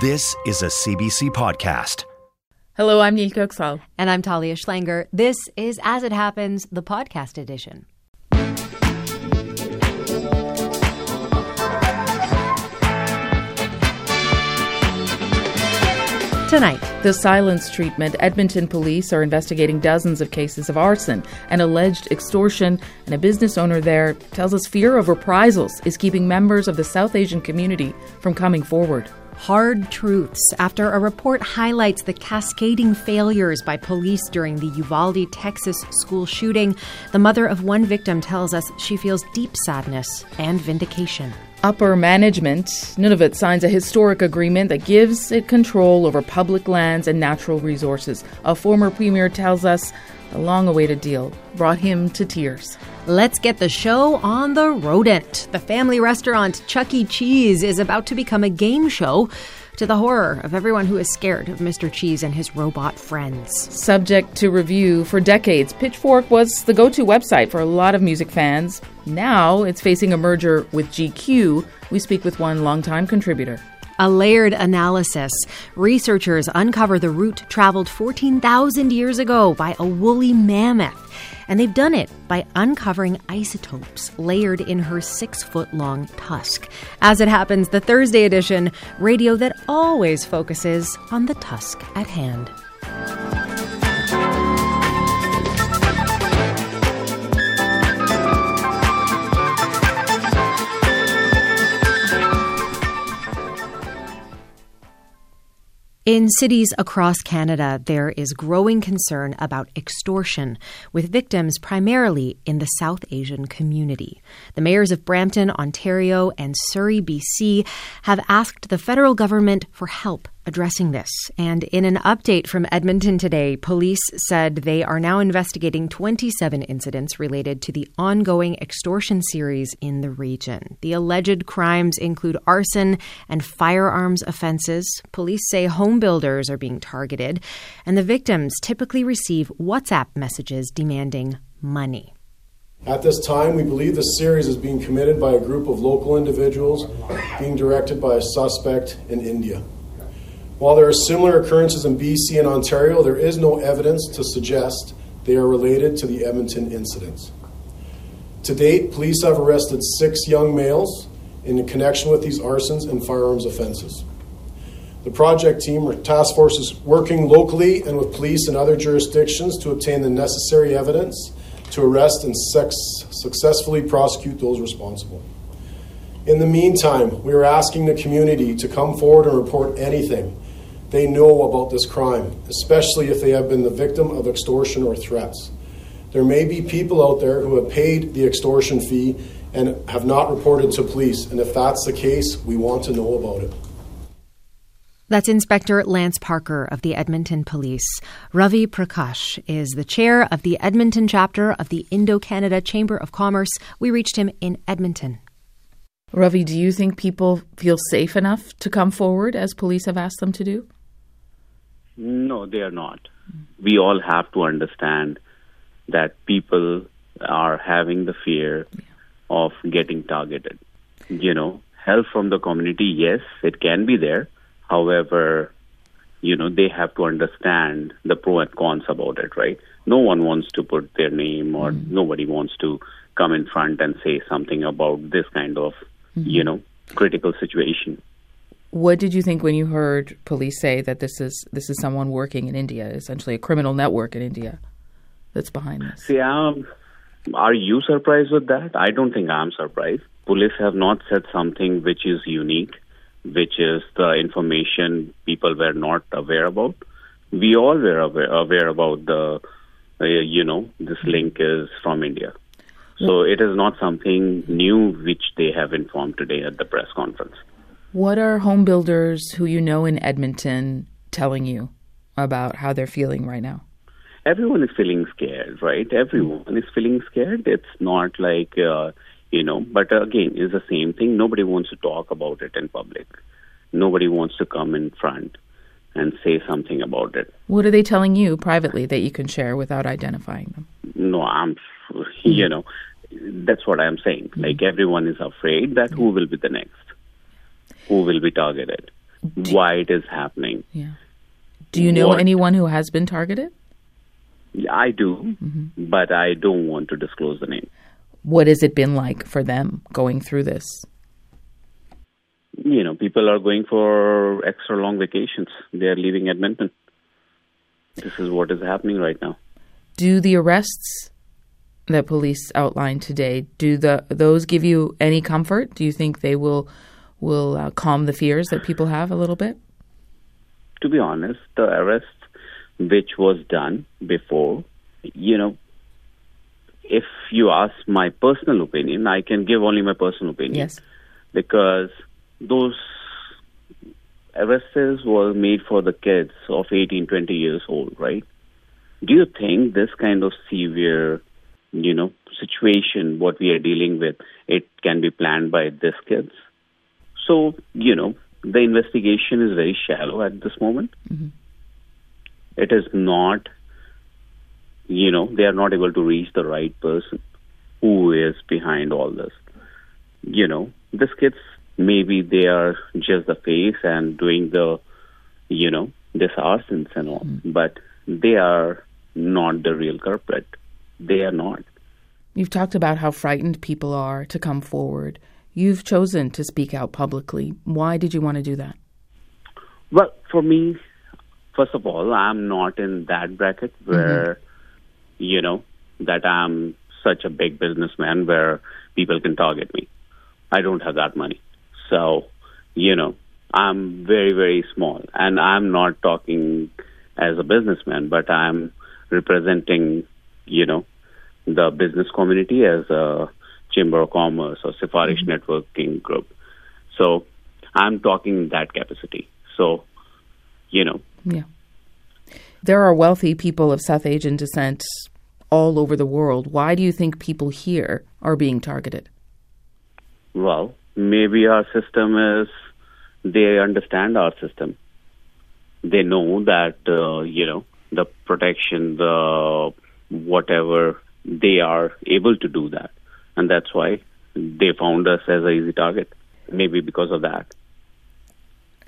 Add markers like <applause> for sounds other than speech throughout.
This is a CBC podcast. Hello, I'm Nil Köksal. And I'm Talia Schlanger. This is As It Happens, the podcast edition. Tonight, the silence treatment. Edmonton police are investigating dozens of cases of arson and alleged extortion, and a business owner there tells us fear of reprisals is keeping members of the South Asian community from coming forward. Hard truths after a report highlights the cascading failures by police during the Uvalde, Texas school shooting. The mother of one victim tells us she feels deep sadness and vindication. Upper management, Nunavut signs a historic agreement that gives it control over public lands and natural resources. A former premier tells us the long awaited deal brought him to tears. Let's get the show on the rodent. The family restaurant Chuck E. Cheese is about to become a game show to the horror of everyone who is scared of Mr. Cheese and his robot friends. Subject to review for decades, Pitchfork was the go to website for a lot of music fans. Now it's facing a merger with GQ. We speak with one longtime contributor. A layered analysis. Researchers uncover the route traveled 14,000 years ago by a woolly mammoth. And they've done it by uncovering isotopes layered in her six foot long tusk. As it happens, the Thursday edition, radio that always focuses on the tusk at hand. In cities across Canada, there is growing concern about extortion, with victims primarily in the South Asian community. The mayors of Brampton, Ontario, and Surrey, BC, have asked the federal government for help addressing this. And in an update from Edmonton today, police said they are now investigating 27 incidents related to the ongoing extortion series in the region. The alleged crimes include arson and firearms offenses. Police say home builders are being targeted, and the victims typically receive WhatsApp messages demanding money. At this time, we believe the series is being committed by a group of local individuals being directed by a suspect in India. While there are similar occurrences in BC and Ontario, there is no evidence to suggest they are related to the Edmonton incidents. To date, police have arrested six young males in connection with these arsons and firearms offenses. The project team or task force is working locally and with police in other jurisdictions to obtain the necessary evidence to arrest and sex- successfully prosecute those responsible. In the meantime, we are asking the community to come forward and report anything they know about this crime, especially if they have been the victim of extortion or threats. There may be people out there who have paid the extortion fee and have not reported to police, and if that's the case, we want to know about it. That's Inspector Lance Parker of the Edmonton Police. Ravi Prakash is the chair of the Edmonton chapter of the Indo Canada Chamber of Commerce. We reached him in Edmonton. Ravi, do you think people feel safe enough to come forward as police have asked them to do? No, they are not. We all have to understand that people are having the fear of getting targeted. You know, help from the community, yes, it can be there. However, you know, they have to understand the pro and cons about it, right? No one wants to put their name or mm-hmm. nobody wants to come in front and say something about this kind of, mm-hmm. you know, critical situation. What did you think when you heard police say that this is this is someone working in India, essentially a criminal network in India that's behind this? See, um, are you surprised with that? I don't think I'm surprised. Police have not said something which is unique, which is the information people were not aware about. We all were aware, aware about the, uh, you know, this link is from India. So it is not something new which they have informed today at the press conference. What are home builders who you know in Edmonton telling you about how they're feeling right now? Everyone is feeling scared, right? Everyone is feeling scared. It's not like, uh, you know, but again, it's the same thing. Nobody wants to talk about it in public. Nobody wants to come in front and say something about it. What are they telling you privately that you can share without identifying them? No, I'm, <laughs> you know, that's what I'm saying. Like everyone is afraid that who will be the next, who will be targeted, why it is happening. Yeah. Do you know What- anyone who has been targeted? I do, mm-hmm. but I don't want to disclose the name. What has it been like for them going through this? You know, people are going for extra long vacations. They are leaving Edmonton. This is what is happening right now. Do the arrests that police outlined today do the those give you any comfort? Do you think they will will uh, calm the fears that people have a little bit? To be honest, the arrest which was done before, you know, if you ask my personal opinion, I can give only my personal opinion. Yes. because those arrests were made for the kids of 18, 20 years old, right? Do you think this kind of severe, you know, situation, what we are dealing with, it can be planned by these kids? So, you know, the investigation is very shallow at this moment. Mm-hmm. It is not, you know, they are not able to reach the right person who is behind all this you know, these kids maybe they are just the face and doing the, you know, this arsons and all, mm-hmm. but they are not the real culprit. They are not. You've talked about how frightened people are to come forward. You've chosen to speak out publicly. Why did you want to do that? Well, for me, first of all, I'm not in that bracket mm-hmm. where, you know, that I'm such a big businessman where people can target me. I don't have that money. So, you know, I'm very, very small. And I'm not talking as a businessman, but I'm representing, you know, the business community as a Chamber of Commerce or Sifarish Networking Group. So I'm talking in that capacity. So, you know, Yeah. There are wealthy people of South Asian descent all over the world. Why do you think people here are being targeted? well, maybe our system is, they understand our system. They know that, uh, you know, the protection, the whatever, they are able to do that. And that's why they found us as an easy target. Maybe because of that.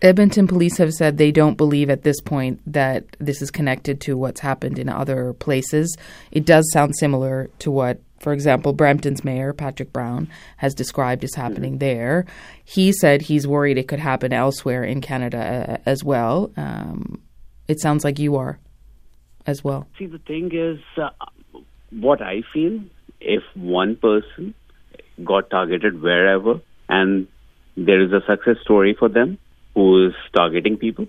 Edmonton police have said they don't believe at this point that this is connected to what's happened in other places. It does sound similar to what, for example, Brampton's mayor, Patrick Brown, has described as happening there. He said he's worried it could happen elsewhere in Canada uh, as well. Um, it sounds like you are as well. See, the thing is, uh, what I feel, if one person got targeted wherever and there is a success story for them who is targeting people,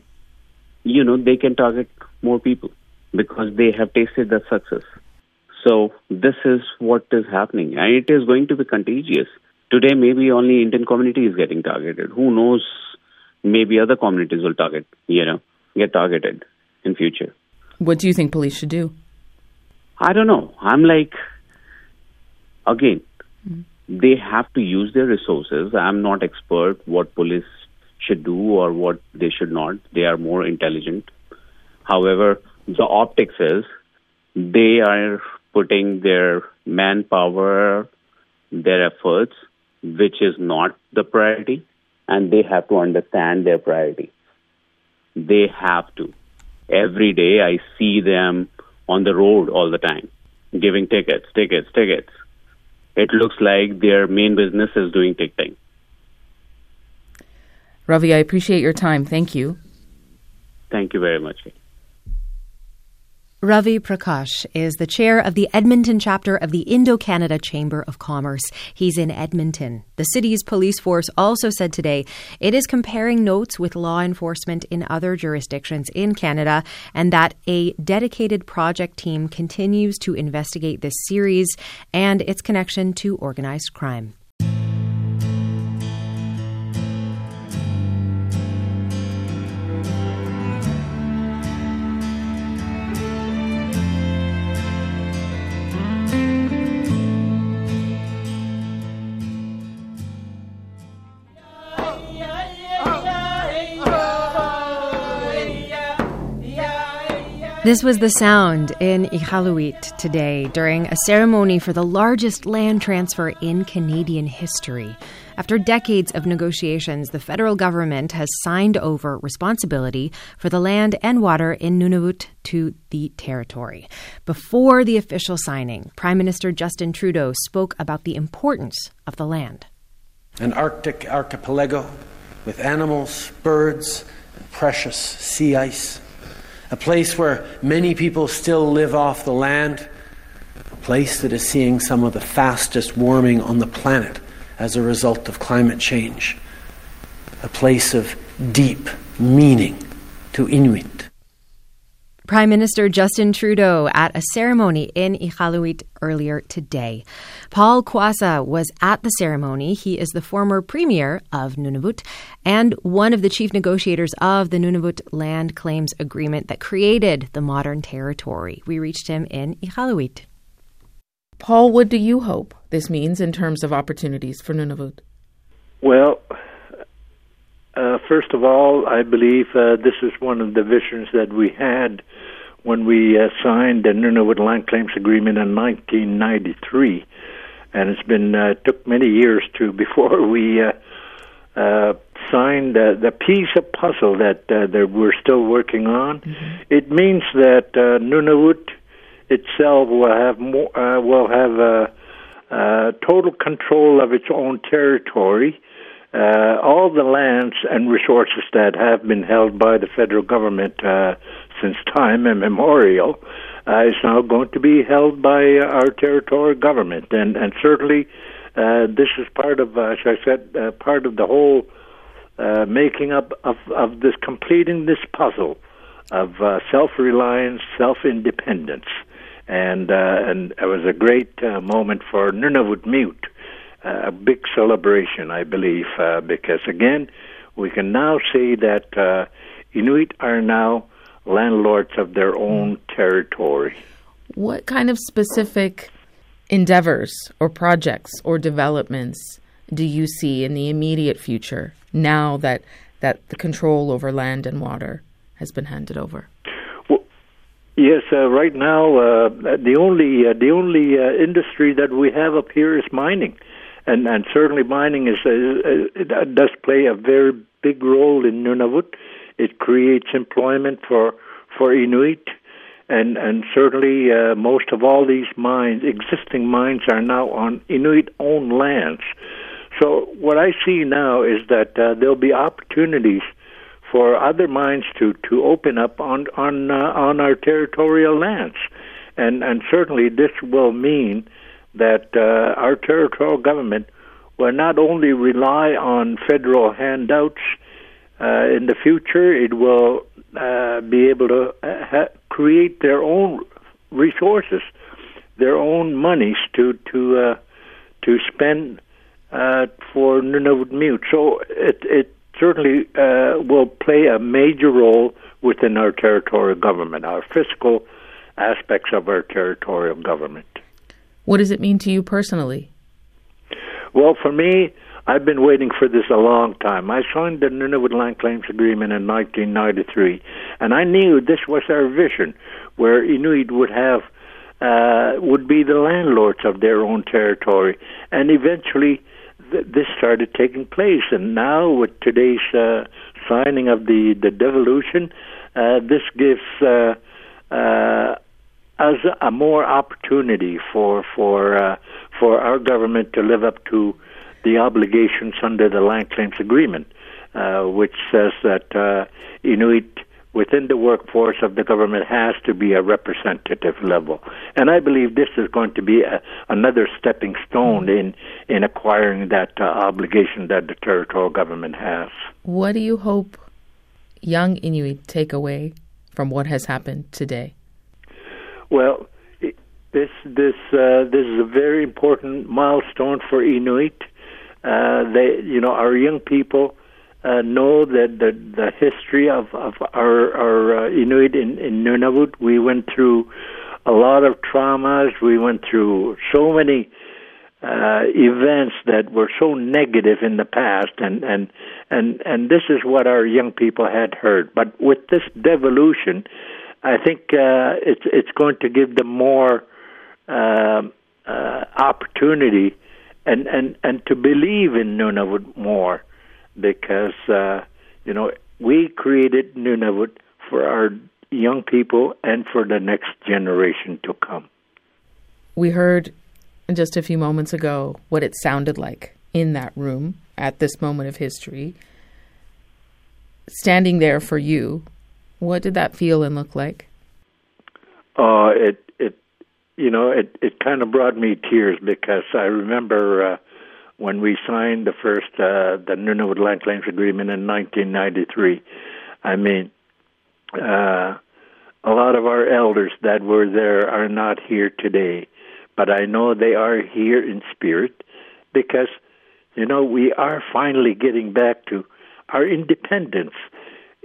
you know, they can target more people because they have tasted that success. So this is what is happening, and it is going to be contagious. Today, maybe only Indian community is getting targeted. Who knows? Maybe other communities will target, you know, get targeted in future. What do you think police should do? I don't know. I'm like, again, hmm. they have to use their resources. I'm not expert what police should do or what they should not. They are more intelligent. However, the optics is they are putting their manpower, their efforts, which is not the priority, and they have to understand their priority. They have to. Every day I see them on the road all the time, giving tickets, tickets, tickets. It looks like their main business is doing ticketing. Ravi, I appreciate your time. Thank you. Thank you very much. Ravi Prakash is the chair of the Edmonton chapter of the Indo Canada Chamber of Commerce. He's in Edmonton. The city's police force also said today it is comparing notes with law enforcement in other jurisdictions in Canada and that a dedicated project team continues to investigate this series and its connection to organized crime. This was the sound in Iqaluit today during a ceremony for the largest land transfer in Canadian history. After decades of negotiations, the federal government has signed over responsibility for the land and water in Nunavut to the territory. Before the official signing, Prime Minister Justin Trudeau spoke about the importance of the land. An Arctic archipelago with animals, birds, and precious sea ice a place where many people still live off the land, a place that is seeing some of the fastest warming on the planet as a result of climate change, a place of deep meaning to Inuit. Prime Minister Justin Trudeau at a ceremony in Iqaluit earlier today. Paul Quassa was at the ceremony. He is the former premier of Nunavut and one of the chief negotiators of the Nunavut Land Claims Agreement that created the modern territory. We reached him in Iqaluit. Paul, what do you hope this means in terms of opportunities for Nunavut? Well, first of all, I believe uh, this is one of the visions that we had when we uh, signed the Nunavut Land Claims Agreement in 1993, and it's been uh, took many years to <laughs> before we uh, uh, signed uh, the piece of puzzle that uh, that we're still working on. Mm-hmm. It means that uh, Nunavut itself will have more uh, will have uh, uh, total control of its own territory uh, all the lands and resources that have been held by the federal government uh, since time immemorial uh, is now going to be held by our territorial government, and and certainly uh, this is part of, uh, as I said, uh, part of the whole making up of of this completing this puzzle of uh, self-reliance, self-independence, and uh, and it was a great moment for Nunavummiut a big celebration, I believe, uh, because again, we can now say that uh, Inuit are now landlords of their own territory. What kind of specific endeavors or projects or developments do you see in the immediate future now that, that the control over land and water has been handed over? Well, yes, uh, right now uh, the only uh, the only uh, industry that we have up here is mining and and certainly mining is uh, does play a very big role in Nunavut. It creates employment for for Inuit, and and certainly uh, most of all these mines, existing mines, are now on Inuit-owned lands. So what I see now is that uh, there'll be opportunities for other mines to to open up on on uh, on our territorial lands, and and certainly this will mean that uh, our territorial government will not only rely on federal handouts uh, in the future, it will uh, be able to uh, ha- create their own resources, their own monies to to uh, to spend uh, for Nunavummiut. So it it certainly will play a major role within our territorial government, our fiscal aspects of our territorial government. What does it mean to you personally? Well, for me, I've been waiting for this a long time. I signed the Nunavut Land Claims Agreement in 1993, and I knew this was our vision, where Inuit would have uh, would be the landlords of their own territory, and eventually th- this started taking place. And now, with today's uh, signing of the the devolution, uh, this gives. Uh, uh, as a more opportunity for for uh, for our government to live up to the obligations under the land claims agreement, uh, which says that uh, Inuit within the workforce of the government has to be a representative level. And I believe this is going to be a, another stepping stone in in acquiring that uh, obligation that the territorial government has. What do you hope young Inuit take away from what has happened today? Well, this this uh, this is a very important milestone for Inuit. Uh, they, you know, our young people uh, know that the the history of of our our uh, Inuit in in Nunavut. We went through a lot of traumas. We went through so many uh, events that were so negative in the past, and and and and this is what our young people had heard. But with this devolution, I think uh, it's it's going to give them more uh, uh, opportunity and, and and to believe in Nunavut more because uh, you know we created Nunavut for our young people and for the next generation to come. We heard just a few moments ago what it sounded like in that room at this moment of history. Standing there for you, what did that feel and look like? Uh, it it you know it it kind of brought me tears because I remember uh, when we signed the first uh, the Nunavut Land Claims Agreement in 1993. I mean, uh, a lot of our elders that were there are not here today, but I know they are here in spirit because you know we are finally getting back to our independence.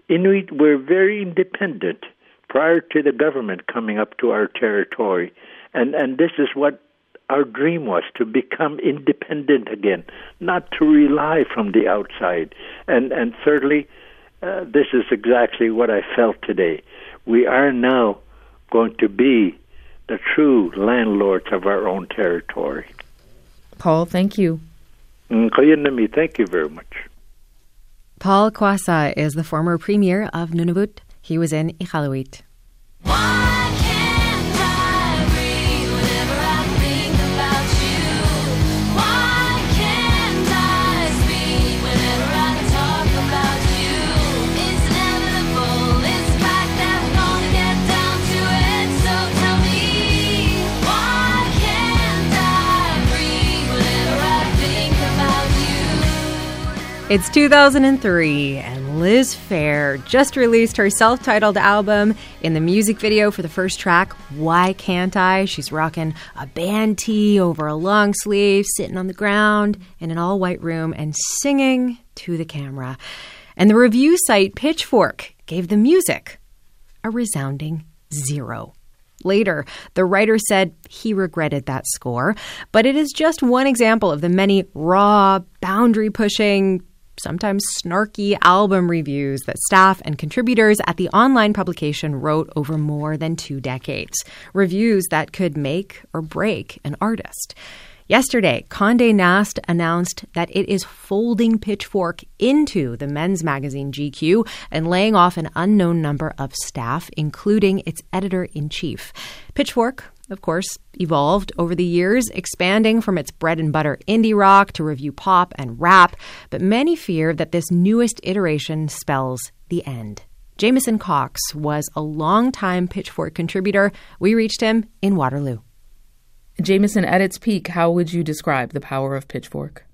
Inuit were very independent prior to the government coming up to our territory, and and this is what our dream was to become independent again, not to rely from the outside. And and thirdly, uh, this is exactly what I felt today. We are now going to be the true landlords of our own territory. Paul, thank you. Mm, thank you very much. Paul Quassa is the former premier of Nunavut. He was in Iqaluit. It's 2003, and Liz Phair just released her self titled album. In the music video for the first track, Why Can't I? She's rocking a band tee over a long sleeve, sitting on the ground in an all white room, and singing to the camera. And the review site Pitchfork gave the music a resounding zero. Later, the writer said he regretted that score, but it is just one example of the many raw, boundary pushing, sometimes snarky album reviews that staff and contributors at the online publication wrote over more than two decades. Reviews that could make or break an artist. Yesterday, Condé Nast announced that it is folding Pitchfork into the men's magazine GQ and laying off an unknown number of staff, including its editor in chief. Pitchfork, of course, evolved over the years, expanding from its bread and butter indie rock to review pop and rap, but many fear that this newest iteration spells the end. Jamieson Cox was a longtime Pitchfork contributor. We reached him in Waterloo. Jamieson, at its peak, how would you describe the power of Pitchfork?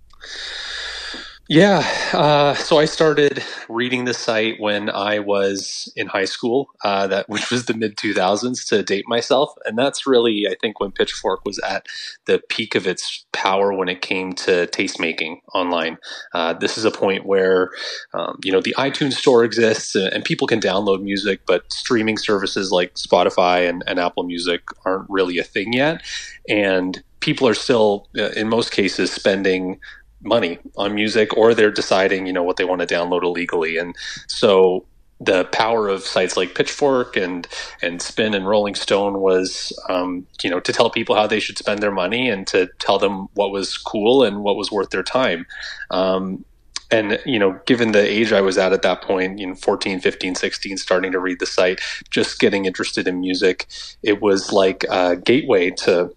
Yeah. Uh, so I started reading the site when I was in high school, uh, that <laughs> which was the mid 2000s to date myself, and that's really I think when Pitchfork was at the peak of its power when it came to tastemaking online. Uh, this is a point where um, you know the iTunes Store exists and, and, people can download music, but streaming services like Spotify and, and Apple Music aren't really a thing yet, and people are still uh, in most cases spending money on music or they're deciding you know what they want to download illegally. And so the power of sites like pitchfork and and spin and rolling stone was um, you know to tell people how they should spend their money and to tell them what was cool and what was worth their time. Um, and you know given the age i was at at that point you know 14 15 16 starting to read the site just getting interested in music it was like a gateway to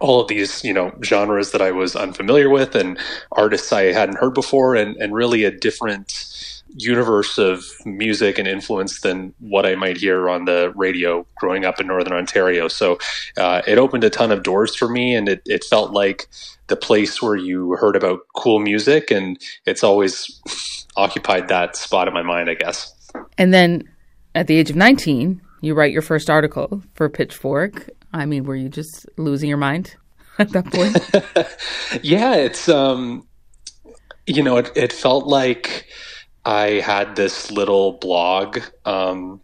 all of these you know genres that I was unfamiliar with and artists I hadn't heard before and and really a different universe of music and influence than what I might hear on the radio growing up in Northern Ontario. So uh, it opened a ton of doors for me, and it, it felt like the place where you heard about cool music, and it's always <laughs> occupied that spot in my mind, I guess. And then at the age of 19, you write your first article for Pitchfork I mean, were you just losing your mind <laughs> at that point? <laughs> yeah, it's um, you know, it, it felt like I had this little blog, um,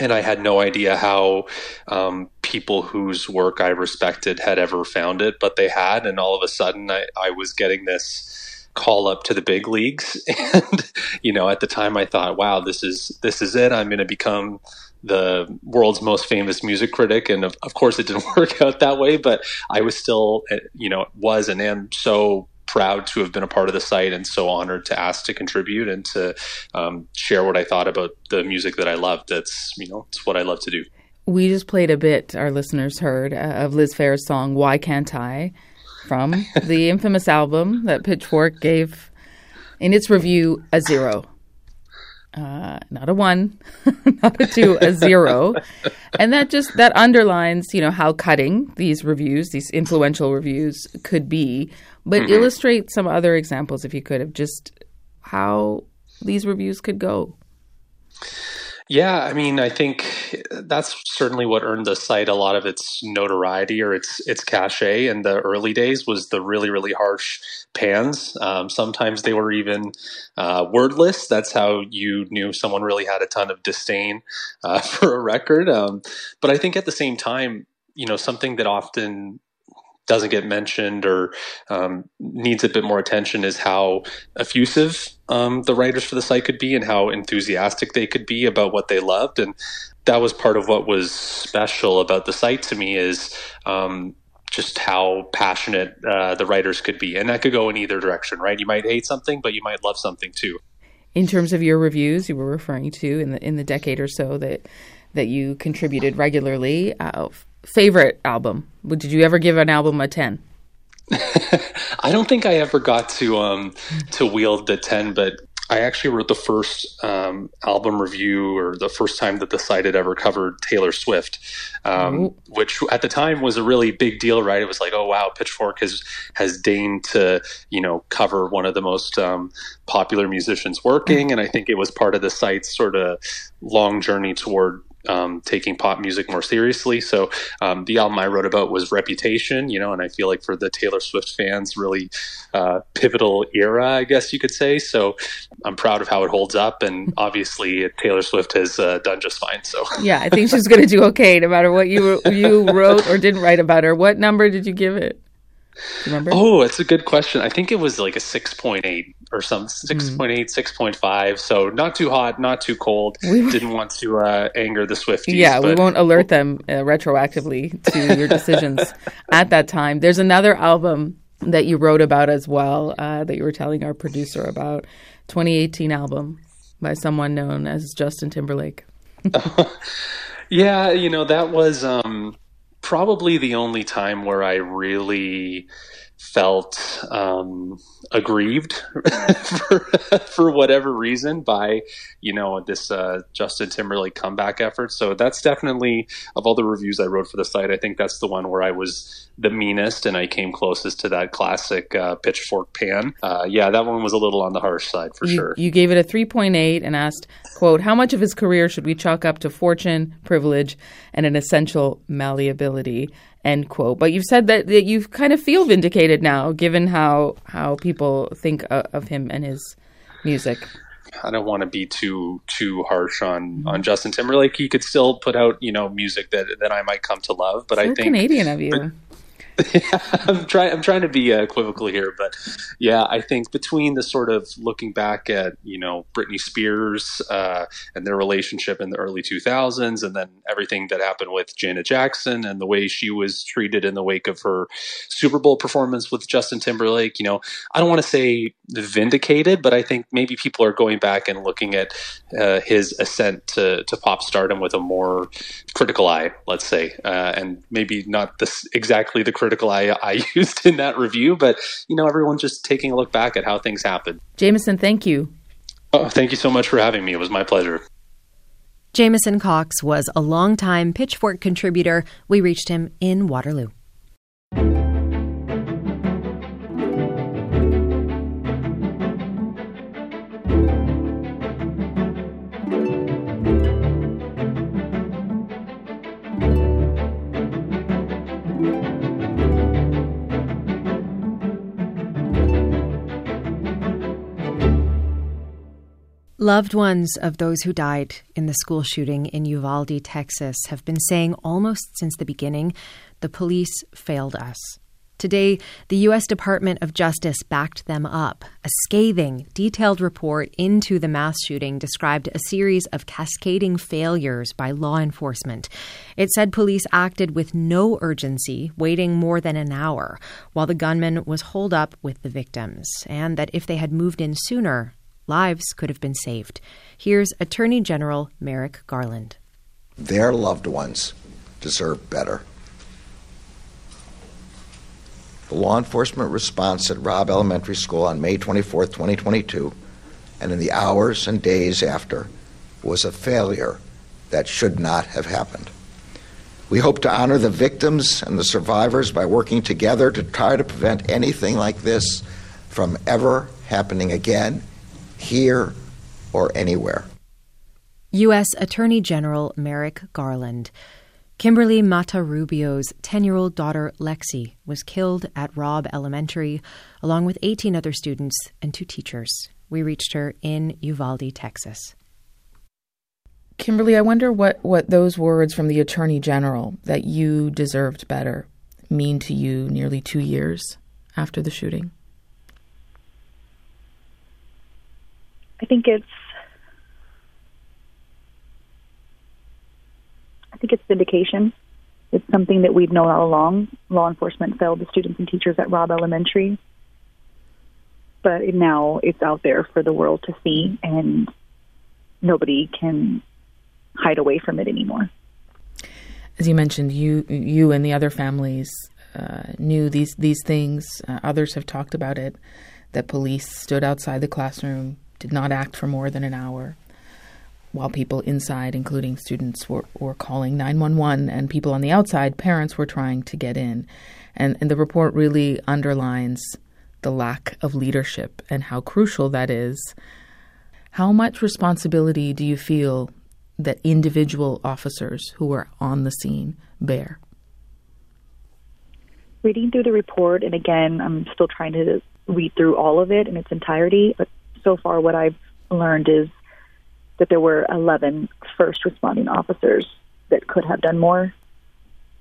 and I had no idea how um, people whose work I respected had ever found it, but they had, and all of a sudden, I, I was getting this call up to the big leagues, <laughs> and you know, at the time, I thought, wow, this is this is it. I'm going to become the world's most famous music critic, and of, of course, it didn't <laughs> work out that way. But I was still, uh, you know, was and am so proud to have been a part of the site and so honored to ask to contribute and to um, share what I thought about the music that I loved. That's you know, it's what I love to do. We just played a bit. Our listeners heard uh, of Liz Phair's song "Why Can't I," from <laughs> the infamous album that Pitchfork gave in its review a zero. Uh, not a one, <laughs> not a two, a zero, and that just that underlines, you know, how cutting these reviews, these influential reviews, could be. But mm-hmm. illustrate some other examples, if you could, of just how these reviews could go. Yeah, I mean, I think that's certainly what earned the site a lot of its notoriety or its its cachet in the early days was the really really harsh pans. Um, sometimes they were even uh, wordless. That's how you knew someone really had a ton of disdain uh, <laughs> for a record. Um, but I think at the same time, you know, something that often doesn't get mentioned or um, needs a bit more attention is how effusive um, the writers for the site could be and how enthusiastic they could be about what they loved. And that was part of what was special about the site to me is um, just how passionate uh, the writers could be. And that could go in either direction, right? You might hate something, but you might love something too. In terms of your reviews, you were referring to in the in the decade or so that that you contributed regularly. Uh, favorite album? Did you ever give an album a 10? <laughs> I don't think I ever got to um, to wield the 10, but I actually wrote the first um, album review or the first time that the site had ever covered Taylor Swift, um, which at the time was a really big deal, right? It was like, oh wow, Pitchfork has has deigned to you know cover one of the most um, popular musicians working, and I think it was part of the site's sort of long journey toward um, taking pop music more seriously. So um, the album I wrote about was Reputation, you know, and I feel like for the Taylor Swift fans, really uh, pivotal era, I guess you could say. So I'm proud of how it holds up, and <laughs> obviously Taylor Swift has uh, done just fine. So yeah, I think she's going to do okay, no matter what you you <laughs> wrote or didn't write about her. What number did you give it? Remember? Oh, it's a good question. I think it was like a 6.8 or some 6.8, mm. 6.5. So not too hot, not too cold. We didn't want to uh, anger the Swifties. Yeah, but... we won't alert them uh, retroactively to your decisions <laughs> at that time. There's another album that you wrote about as well uh, that you were telling our producer about 2018 album by someone known as Justin Timberlake. <laughs> yeah, you know, that was um, probably the only time where I really felt um, aggrieved <laughs> for, for whatever reason by you know this uh, Justin Timberlake comeback effort. So that's definitely of all the reviews I wrote for the site, I think that's the one where I was the meanest and I came closest to that classic uh, pitchfork pan. Uh, yeah, that one was a little on the harsh side for you, sure. You gave it a 3.8 and asked, "quote How much of his career should we chalk up to fortune, privilege, and an essential malleability?" End quote. But you've said that, that you kind of feel vindicated now, given how how people think of, of him and his music. I don't want to be too too harsh on on Justin Timberlake. He could still put out you know music that that I might come to love, but so I think Canadian of you. <laughs> I'm trying. I'm trying to be uh, equivocal here, but yeah, I think between the sort of looking back at you know Britney Spears uh, and their relationship in the early 2000s, and then everything that happened with Janet Jackson and the way she was treated in the wake of her Super Bowl performance with Justin Timberlake, you know, I don't want to say vindicated, but I think maybe people are going back and looking at uh, his ascent to to pop stardom with a more critical eye, let's say, uh, and maybe not this exactly the critical eye I <laughs> used in that review, but you know, everyone's just taking a look back at how things happened. Jamieson, thank you. Oh, thank you so much for having me. It was my pleasure. Jamieson Cox was a longtime Pitchfork contributor. We reached him in Waterloo. Loved ones of those who died in the school shooting in Uvalde, Texas, have been saying almost since the beginning the police failed us. Today, the U.S. Department of Justice backed them up. A scathing, detailed report into the mass shooting described a series of cascading failures by law enforcement. It said police acted with no urgency, waiting more than an hour, while the gunman was holed up with the victims, and that if they had moved in sooner, lives could have been saved. Here's Attorney General Merrick Garland. Their loved ones deserve better. The law enforcement response at Robb Elementary School on May 24, 2022, and in the hours and days after, was a failure that should not have happened. We hope to honor the victims and the survivors by working together to try to prevent anything like this from ever happening again, here or anywhere. U.S. Attorney General Merrick Garland. Kimberly Mata Rubio's 10 year old daughter Lexi was killed at Robb Elementary, along with 18 other students and two teachers. We reached her in Uvalde, Texas. Kimberly, I wonder what, what those words from the Attorney General that you deserved better mean to you nearly two years after the shooting. I think it's I think it's vindication. It's something that we've known all along. Law enforcement failed the students and teachers at Robb Elementary, but now it's out there for the world to see, and nobody can hide away from it anymore. As you mentioned, you you and the other families uh, knew these these things. Uh, others have talked about it. That police stood outside the classroom, did not act for more than an hour while people inside, including students, were, were calling 911 and people on the outside, parents, were trying to get in. And, and the report really underlines the lack of leadership and how crucial that is. How much responsibility do you feel that individual officers who are on the scene bear? Reading through the report, and again, I'm still trying to read through all of it in its entirety, but so far what I've learned is that there were 11 first responding officers that could have done more.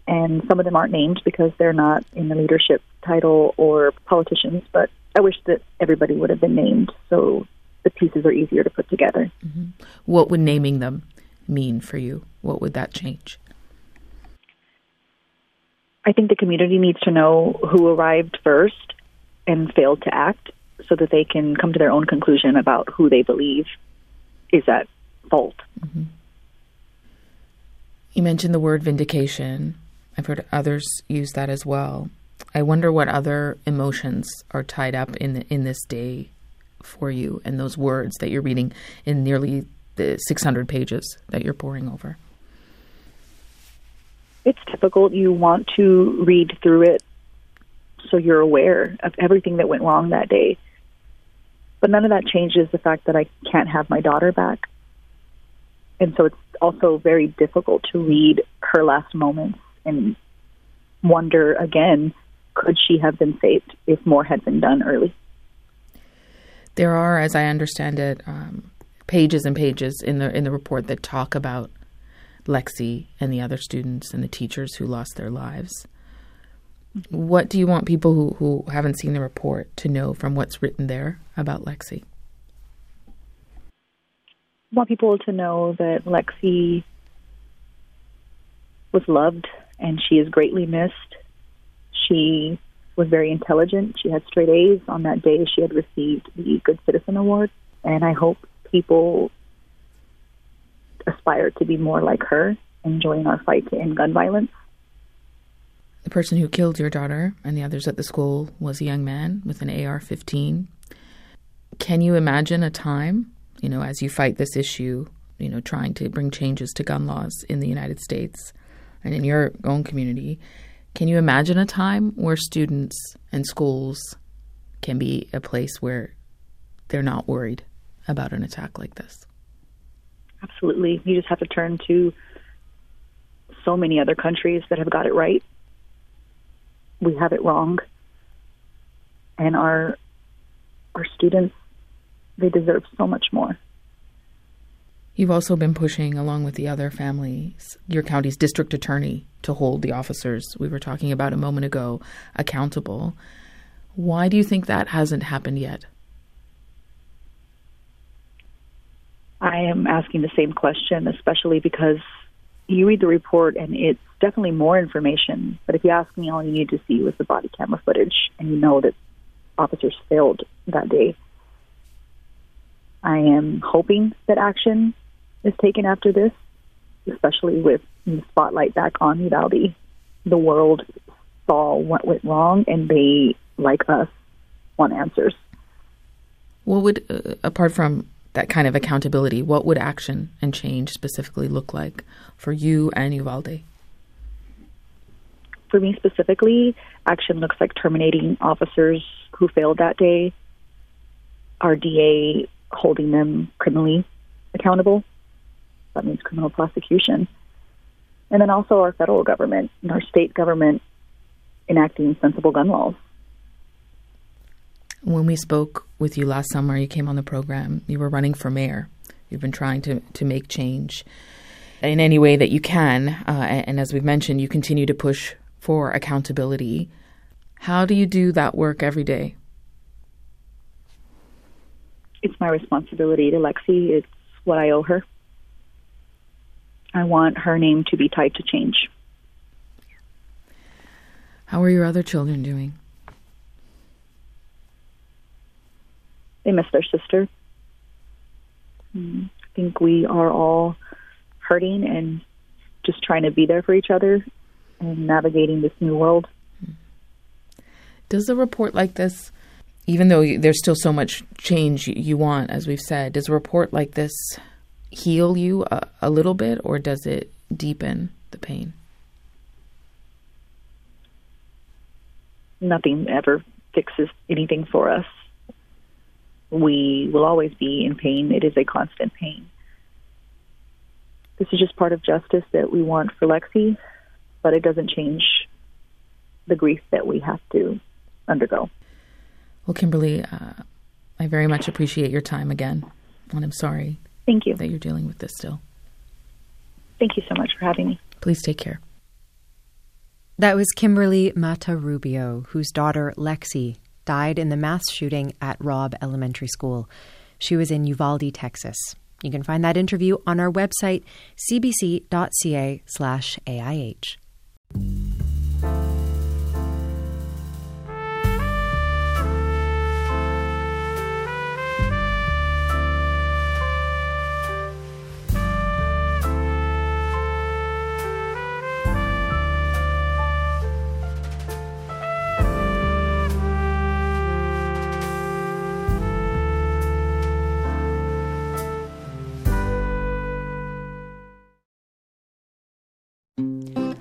And some of them aren't named because they're not in the leadership title or politicians, but I wish that everybody would have been named so the pieces are easier to put together. Mm-hmm. What would naming them mean for you? What would that change? I think the community needs to know who arrived first and failed to act so that they can come to their own conclusion about who they believe is at fault. Mm-hmm. You mentioned the word vindication. I've heard others use that as well. I wonder what other emotions are tied up in the, in this day for you and those words that you're reading in nearly the 600 pages that you're poring over. It's difficult. You want to read through it so you're aware of everything that went wrong that day. But none of that changes the fact that I can't have my daughter back. And so it's also very difficult to read her last moments and wonder again could she have been saved if more had been done early? There are, as I understand it, um, pages and pages in the in the report that talk about Lexi and the other students and the teachers who lost their lives. What do you want people who, who haven't seen the report to know from what's written there about Lexi? I want people to know that Lexi was loved and she is greatly missed. She was very intelligent. She had straight A's. On that day, she had received the Good Citizen Award. And I hope people aspire to be more like her and join our fight to end gun violence. The person who killed your daughter and the others at the school was a young man with an AR 15. Can you imagine a time, you know, as you fight this issue, you know, trying to bring changes to gun laws in the United States and in your own community? Can you imagine a time where students and schools can be a place where they're not worried about an attack like this? Absolutely. You just have to turn to so many other countries that have got it right we have it wrong, and our our students they deserve so much more. You've also been pushing, along with the other families, your county's district attorney to hold the officers we were talking about a moment ago accountable. Why do you think that hasn't happened yet? I am asking the same question, especially because you read the report and it's definitely more information. But if you ask me, all you need to see was the body camera footage, and you know that officers failed that day. I am hoping that action is taken after this, especially with the spotlight back on Uvalde. The world saw what went wrong, and they, like us, want answers. What would, uh, apart from that kind of accountability, what would action and change specifically look like for you and Uvalde? For me specifically, action looks like terminating officers who failed that day, our DA holding them criminally accountable. That means criminal prosecution. And then also our federal government and our state government enacting sensible gun laws. When we spoke with you last summer, you came on the program, you were running for mayor. You've been trying to, to make change in any way that you can. Uh, and as we've mentioned, you continue to push for accountability. How do you do that work every day? It's my responsibility to Lexi. It's what I owe her. I want her name to be tied to change. How are your other children doing? They miss their sister. Hmm, I think we are all hurting and just trying to be there for each other and navigating this new world. Does a report like this, even though there's still so much change you want, as we've said, does a report like this heal you a, a little bit or does it deepen the pain? Nothing ever fixes anything for us. We will always be in pain. It is a constant pain. This is just part of justice that we want for Lexi, but it doesn't change the grief that we have to undergo. Well, Kimberly, uh, I very much appreciate your time again, and I'm sorry. Thank you that you're dealing with this still. Thank you so much for having me. Please take care. That was Kimberly Mata Rubio, whose daughter Lexi died in the mass shooting at Robb Elementary School. She was in Uvalde, Texas. You can find that interview on our website, cbc.ca/aih.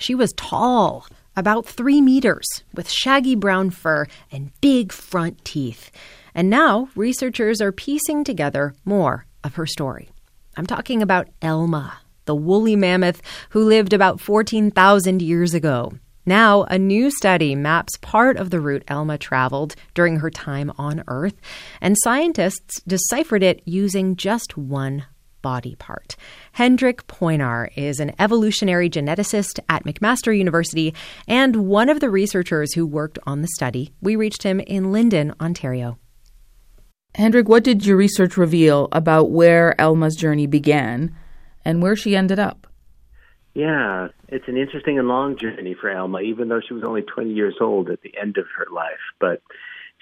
She was tall, about three meters, with shaggy brown fur and big front teeth. And now researchers are piecing together more of her story. I'm talking about Elma, the woolly mammoth who lived about 14,000 years ago. Now, a new study maps part of the route Elma traveled during her time on Earth, and scientists deciphered it using just one body part. Hendrik Poinar is an evolutionary geneticist at McMaster University and one of the researchers who worked on the study. We reached him in Lynden, Ontario. Hendrik, what did your research reveal about where Elma's journey began and where she ended up? Yeah, it's an interesting and long journey for Elma, even though she was only 20 years old at the end of her life. But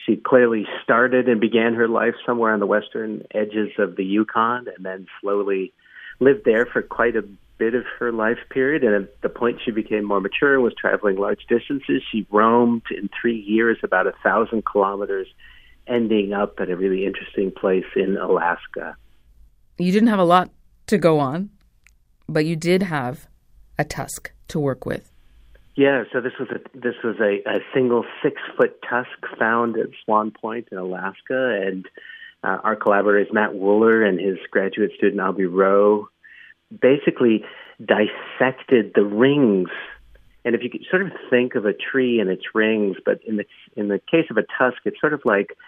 she clearly started and began her life somewhere on the western edges of the Yukon and then slowly lived there for quite a bit of her life period. And at the point she became more mature and was traveling large distances, she roamed in three years about a thousand kilometers, ending up at a really interesting place in Alaska. you didn't have a lot to go on, but you did have a tusk to work with. Yeah, so this was a this was a, a single six foot tusk found at Swan Point in Alaska, and uh, our collaborators Matt Wooller and his graduate student Albie Rowe basically dissected the rings. And if you could sort of think of a tree and its rings, but in the in the case of a tusk, it's sort of like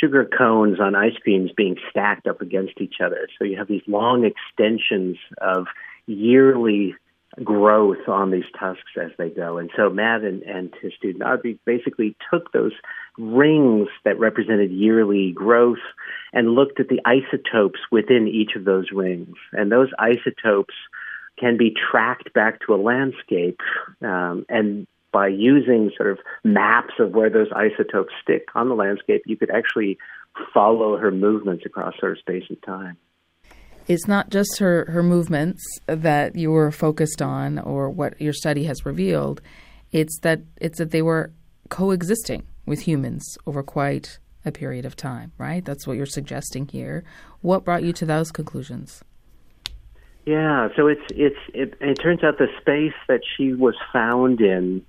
sugar cones on ice creams being stacked up against each other. So you have these long extensions of yearly growth on these tusks as they go. And so Matt and, and his student Albie basically took those rings that represented yearly growth and looked at the isotopes within each of those rings. And those isotopes can be tracked back to a landscape um, and by using sort of maps of where those isotopes stick on the landscape, you could actually follow her movements across sort of space and time. It's not just her, her movements that you were focused on or what your study has revealed. It's that it's that they were coexisting with humans over quite a period of time, right? That's what you're suggesting here. What brought you to those conclusions? Yeah, so it's it's it, it turns out the space that she was found in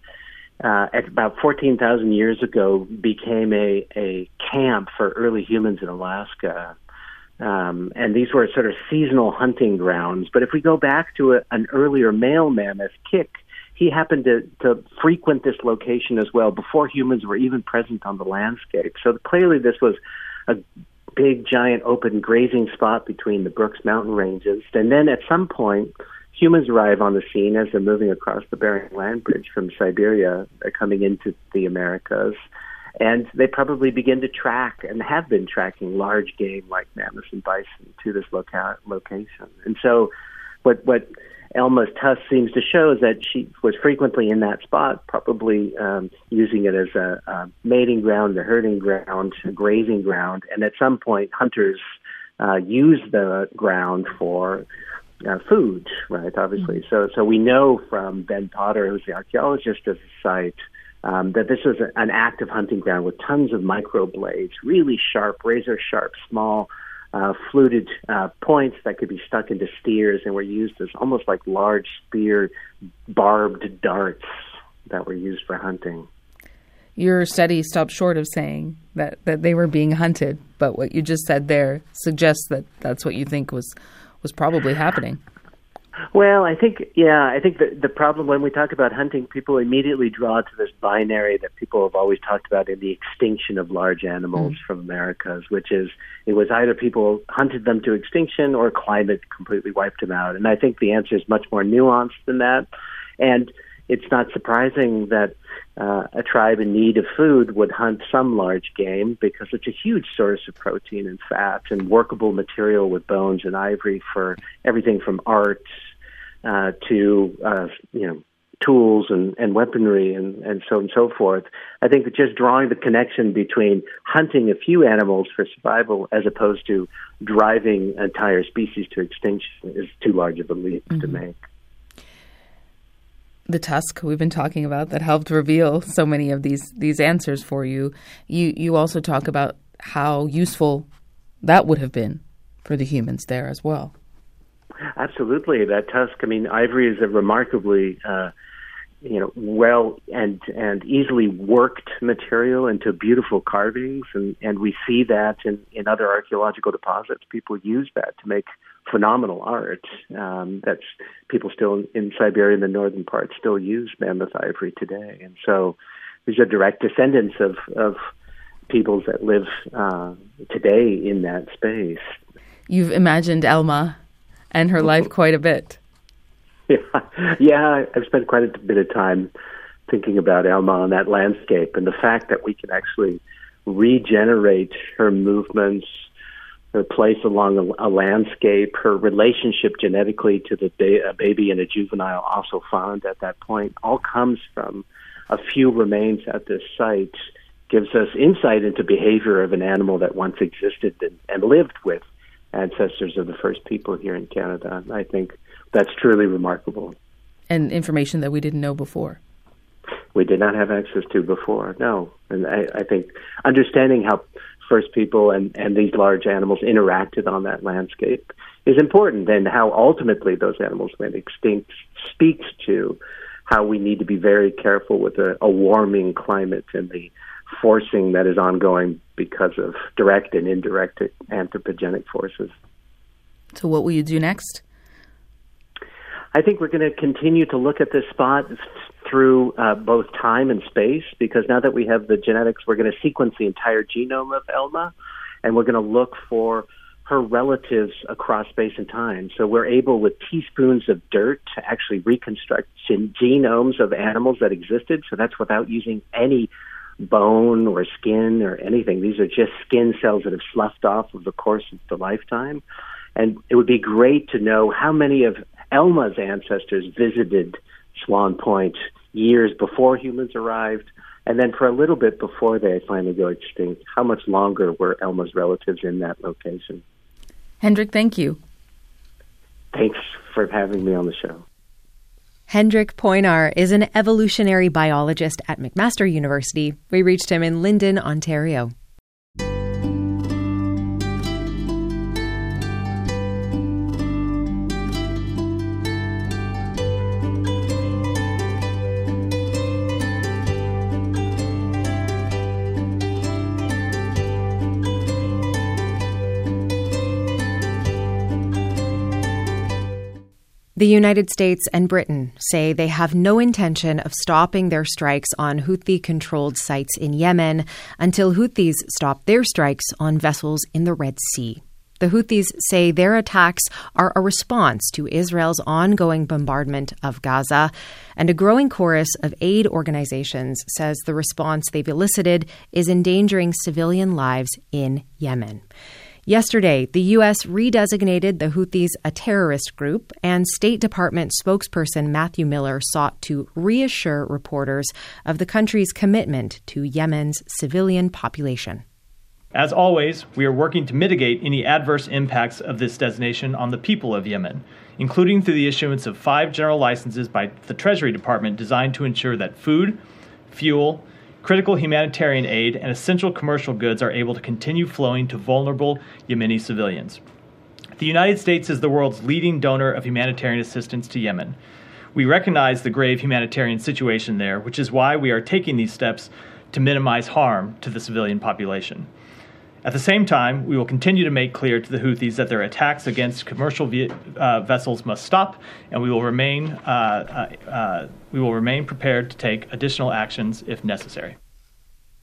uh, at about 14,000 years ago became a, a camp for early humans in Alaska. Um, and these were sort of seasonal hunting grounds. But if we go back to a, an earlier male mammoth, Kik, he happened to, to frequent this location as well before humans were even present on the landscape. So clearly, this was a big, giant, open grazing spot between the Brooks mountain ranges. And then at some point, humans arrive on the scene as they're moving across the Bering Land Bridge from Siberia, coming into the Americas, and they probably begin to track and have been tracking large game like mammoths and bison to this loca- location. And so, what what Elma's tusk seems to show is that she was frequently in that spot, probably um, using it as a, a mating ground, a herding ground, a grazing ground, and at some point, hunters uh, use the ground for uh, food, right? Obviously, mm-hmm. so so we know from Ben Potter, who's the archaeologist of the site, um, that this was an active hunting ground with tons of micro blades, really sharp, razor sharp, small, uh, fluted uh, points that could be stuck into steers and were used as almost like large spear, barbed darts that were used for hunting. Your study stopped short of saying that, that they were being hunted, but what you just said there suggests that that's what you think was was probably happening. Well, I think yeah, I think the the problem when we talk about hunting, people immediately draw to this binary that people have always talked about in the extinction of large animals mm. from Americas, which is it was either people hunted them to extinction or climate completely wiped them out. And I think the answer is much more nuanced than that. And it's not surprising that uh, a tribe in need of food would hunt some large game because it's a huge source of protein and fat and workable material with bones and ivory for everything from art uh, to uh, you know tools and, and weaponry and, and so on and so forth. I think that just drawing the connection between hunting a few animals for survival as opposed to driving entire species to extinction is too large of a leap mm-hmm. to make the tusk we've been talking about that helped reveal so many of these these answers for you. You you also talk about how useful that would have been for the humans there as well. Absolutely, that tusk. I mean, ivory is a remarkably uh, you know well and and easily worked material into beautiful carvings and and we see that in in other archaeological deposits people use that to make phenomenal art um that's people still in, in Siberia in the northern part still use mammoth ivory today. And so these are direct descendants of of peoples that live uh today in that space. You've imagined Elma and her life quite a bit. <laughs> Yeah, yeah. I've spent quite a bit of time thinking about Elma and that landscape, and the fact that we can actually regenerate her movements, her place along a, a landscape, her relationship genetically to the ba- a baby and a juvenile also found at that point, all comes from a few remains at this site. Gives us insight into behavior of an animal that once existed and, and lived with ancestors of the first people here in Canada. I think that's truly remarkable. And information that we didn't know before. We did not have access to before, no. And I, I think understanding how first people and, and these large animals interacted on that landscape is important, and how ultimately those animals went extinct speaks to how we need to be very careful with a, a warming climate and the forcing that is ongoing because of direct and indirect anthropogenic forces. So, what will you do next? I think we're going to continue to look at this spot through uh, both time and space because now that we have the genetics, we're going to sequence the entire genome of Elma and we're going to look for her relatives across space and time. So we're able, with teaspoons of dirt, to actually reconstruct gen- genomes of animals that existed. So that's without using any bone or skin or anything. These are just skin cells that have sloughed off of the course of the lifetime. And it would be great to know how many of Elma's ancestors visited Swan Point years before humans arrived, and then for a little bit before they finally go extinct. How much longer were Elma's relatives in that location? Hendrik, thank you. Thanks for having me on the show. Hendrik Poinar is an evolutionary biologist at McMaster University. We reached him in Lynden, Ontario. The United States and Britain say they have no intention of stopping their strikes on Houthi controlled sites in Yemen until Houthis stop their strikes on vessels in the Red Sea. The Houthis say their attacks are a response to Israel's ongoing bombardment of Gaza, and a growing chorus of aid organizations says the response they've elicited is endangering civilian lives in Yemen. Yesterday, the U.S. redesignated the Houthis a terrorist group, and State Department spokesperson Matthew Miller sought to reassure reporters of the country's commitment to Yemen's civilian population. As always, we are working to mitigate any adverse impacts of this designation on the people of Yemen, including through the issuance of five general licenses by the Treasury Department designed to ensure that food, fuel, critical humanitarian aid and essential commercial goods are able to continue flowing to vulnerable Yemeni civilians. The United States is the world's leading donor of humanitarian assistance to Yemen. We recognize the grave humanitarian situation there, which is why we are taking these steps to minimize harm to the civilian population. At the same time, we will continue to make clear to the Houthis that their attacks against commercial ve- uh, vessels must stop, and we will remain uh, uh, uh we will remain prepared to take additional actions if necessary.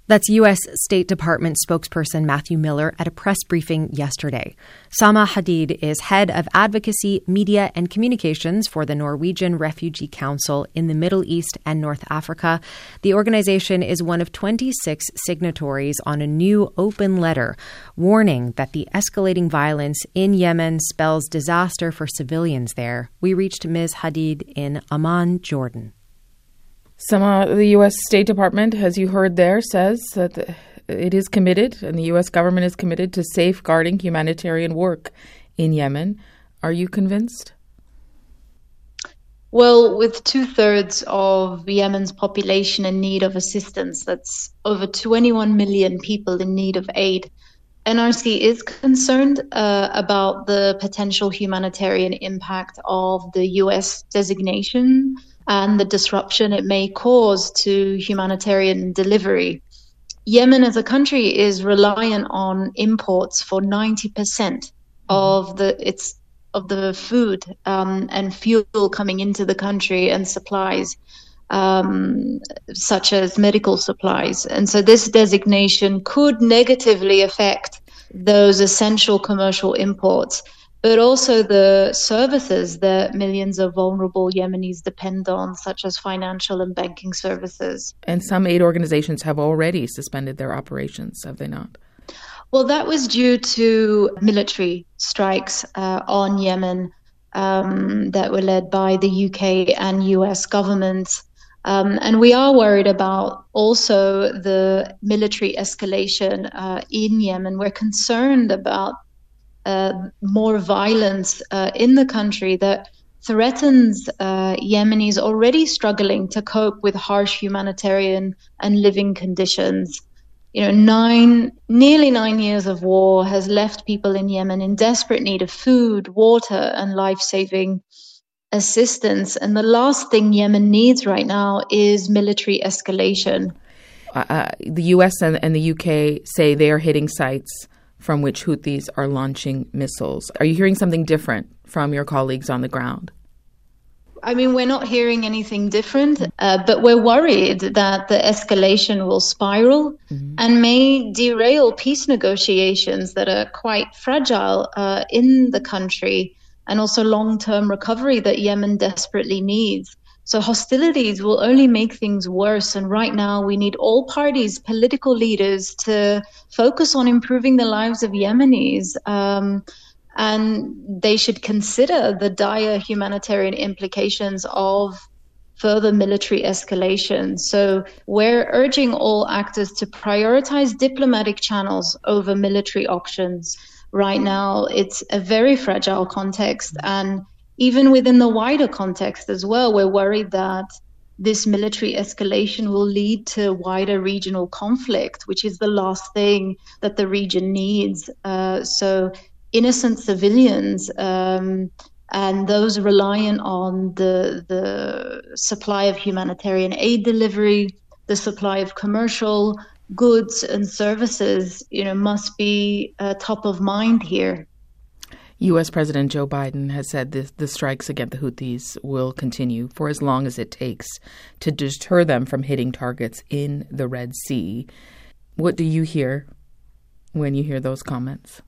That's U.S. State Department spokesperson Matthew Miller at a press briefing yesterday. Sama Hadid is head of advocacy, media, and communications for the Norwegian Refugee Council in the Middle East and North Africa. The organization is one of 26 signatories on a new open letter warning that the escalating violence in Yemen spells disaster for civilians there. We reached Ms. Hadid in Amman, Jordan. Some the U.S. State Department, as you heard there, says that it is committed, and the U.S. government is committed to safeguarding humanitarian work in Yemen. Are you convinced? Well, with two thirds of Yemen's population in need of assistance, that's over 21 million people in need of aid. NRC is concerned uh, about the potential humanitarian impact of the U.S. designation and the disruption it may cause to humanitarian delivery. Yemen as a country is reliant on imports for 90% of the its of the food um, and fuel coming into the country and supplies um, such as medical supplies. And so this designation could negatively affect those essential commercial imports but also the services that millions of vulnerable Yemenis depend on, such as financial and banking services. And some aid organizations have already suspended their operations, have they not? Well, that was due to military strikes uh, on Yemen um, that were led by the UK and US governments. Um, and we are worried about also the military escalation uh, in Yemen. We're concerned about more violence uh, in the country that threatens uh, Yemenis already struggling to cope with harsh humanitarian and living conditions. you know, nine, nearly nine years of war has left people in Yemen in desperate need of food, water, and life saving assistance. And the last thing Yemen needs right now is military escalation. Uh, uh the US and, and the UK say they are hitting sites from which Houthis are launching missiles. Are you hearing something different from your colleagues on the ground? I mean, we're not hearing anything different, uh, but we're worried that the escalation will spiral mm-hmm. and may derail peace negotiations that are quite fragile uh, in the country and also long term recovery that Yemen desperately needs. So hostilities will only make things worse. And right now, we need all parties, political leaders, to focus on improving the lives of Yemenis. Um, and they should consider the dire humanitarian implications of further military escalation. So we're urging all actors to prioritize diplomatic channels over military options. Right now, it's a very fragile context. And even within the wider context as well, we're worried that this military escalation will lead to wider regional conflict, which is the last thing that the region needs. Uh, so innocent civilians um, and those reliant on the the supply of humanitarian aid delivery, the supply of commercial goods and services, you know, must be uh, top of mind here. U.S. President Joe Biden has said this, the strikes against the Houthis will continue for as long as it takes to deter them from hitting targets in the Red Sea. What do you hear when you hear those comments?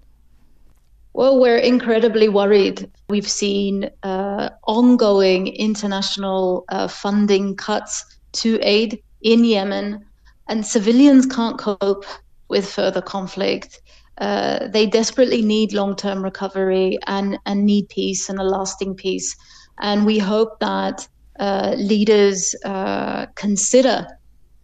Well, we're incredibly worried. We've seen uh, ongoing international uh, funding cuts to aid in Yemen, and civilians can't cope with further conflict. Uh, they desperately need long term recovery and, and need peace and a lasting peace. And we hope that uh, leaders uh, consider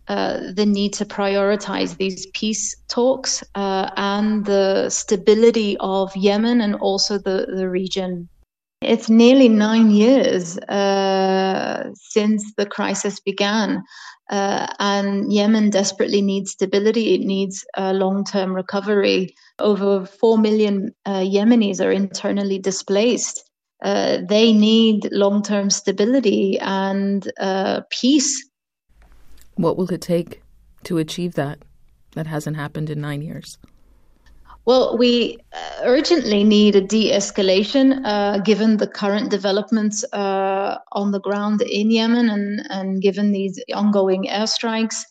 uh, the need to prioritize these peace talks uh, and the stability of Yemen and also the, the region. It's nearly nine years since the crisis began, uh, and Yemen desperately needs stability. It needs long term recovery. Over 4 million Yemenis are internally displaced. Uh, they need long term stability and uh, peace what will it take to achieve that? That hasn't happened in nine years. Well, we uh, urgently need a de escalation uh, given the current developments uh, on the ground in Yemen and, and given these ongoing airstrikes.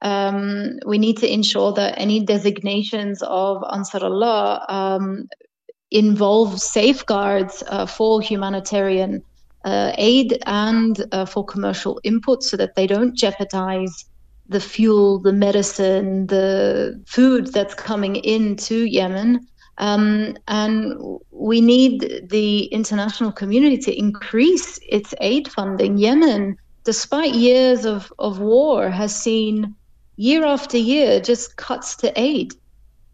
Um, we need to ensure that any designations of Ansarullah um, involve safeguards uh, for humanitarian uh, aid and uh, for commercial inputs so that they don't jeopardize the fuel, the medicine, the food that's coming into Yemen. Um, and we need the international community to increase its aid funding. Yemen, despite years of, of war, has seen year after year just cuts to aid.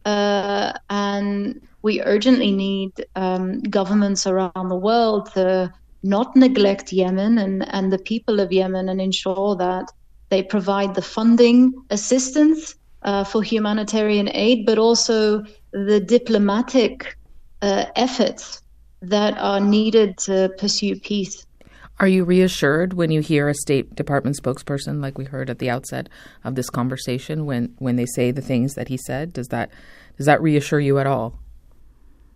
Uh, and we urgently need um, governments around the world to not neglect Yemen and, and the people of Yemen and ensure that they provide the funding assistance uh, for humanitarian aid, but also the diplomatic uh, efforts that are needed to pursue peace. Are you reassured when you hear a State Department spokesperson, like we heard at the outset of this conversation, when, when they say the things that he said? Does that does that reassure you at all?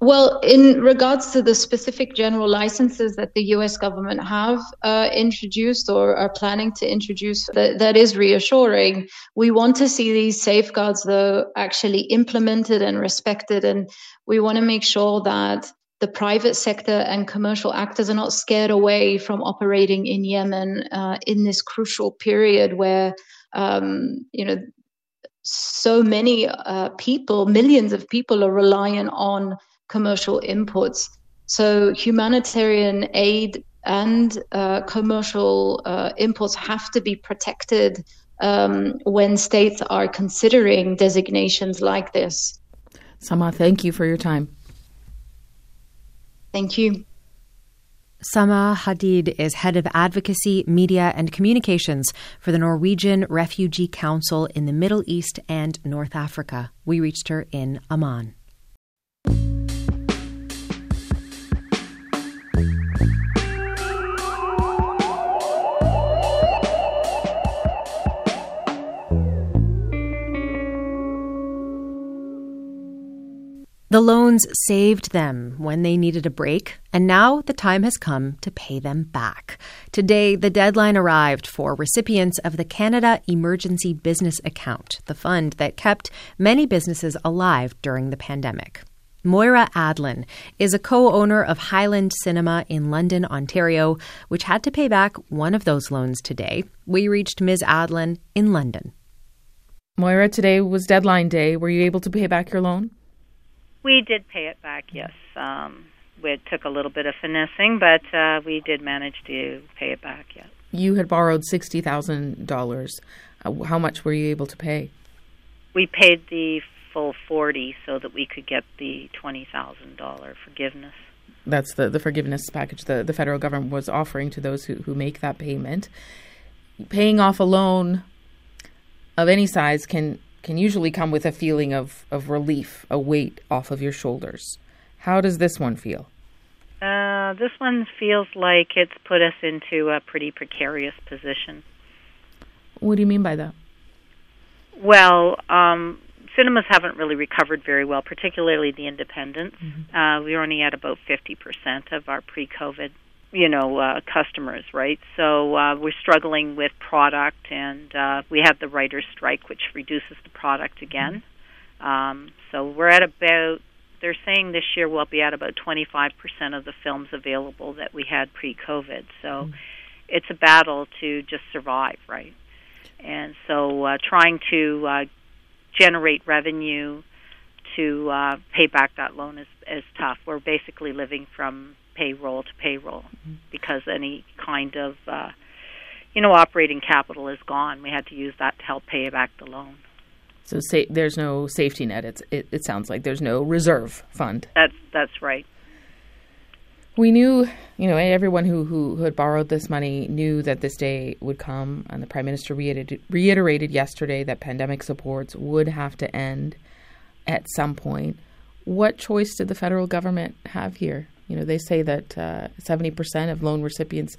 Well, in regards to the specific general licenses that the US government have uh, introduced or are planning to introduce, that, that is reassuring. We want to see these safeguards, though, actually implemented and respected. And we want to make sure that the private sector and commercial actors are not scared away from operating in Yemen uh, in this crucial period where, um, you know, so many uh, people, millions of people are reliant on commercial inputs. So humanitarian aid and uh, commercial uh, imports have to be protected um, when states are considering designations like this. Sama, thank you for your time. Thank you. Sama Hadid is head of advocacy, media, and communications for the Norwegian Refugee Council in the Middle East and North Africa. We reached her in Amman. The loans saved them when they needed a break, and now the time has come to pay them back. Today, the deadline arrived for recipients of the Canada Emergency Business Account, the fund that kept many businesses alive during the pandemic. Moira Adlin is a co owner of Hyland Cinema in London, Ontario, which had to pay back one of those loans today. We reached Ms. Adlin in London. Moira, today was deadline day. Were you able to pay back your loan? We did pay it back, yes. Um, it took a little bit of finessing, but uh, we did manage to pay it back, yes. You had borrowed $60,000. Uh, how much were you able to pay? We paid the full 40 so that we could get the $20,000 forgiveness. That's the, the forgiveness package the, the federal government was offering to those who, who make that payment. Paying off a loan of any size can can usually come with a feeling of, of relief, a weight off of your shoulders. How does this one feel? Uh, this one feels like it's put us into a pretty precarious position. What do you mean by that? Well, um, cinemas haven't really recovered very well, particularly the independents. Mm-hmm. Uh, we're only at about 50% of our pre COVID you know uh, customers, right? So uh, we're struggling with product, and uh, we have the writers' strike, which reduces the product again. Um, so we're at about they're saying this year we'll be at about 25% of the films available that we had pre-COVID. So mm. it's a battle to just survive, right? And so uh, trying to uh, generate revenue to uh, pay back that loan is is tough. We're basically living from payroll to payroll mm-hmm. because any kind of uh, you know operating capital is gone. We had to use that to help pay back the loan. So sa- there's no safety net. It's, it, it sounds like there's no reserve fund. That's that's right. We knew, you know, everyone who, who, who had borrowed this money knew that this day would come, and the prime minister reiterated, reiterated yesterday that pandemic supports would have to end at some point. What choice did the federal government have here? You know, they say that uh, 70% of loan recipients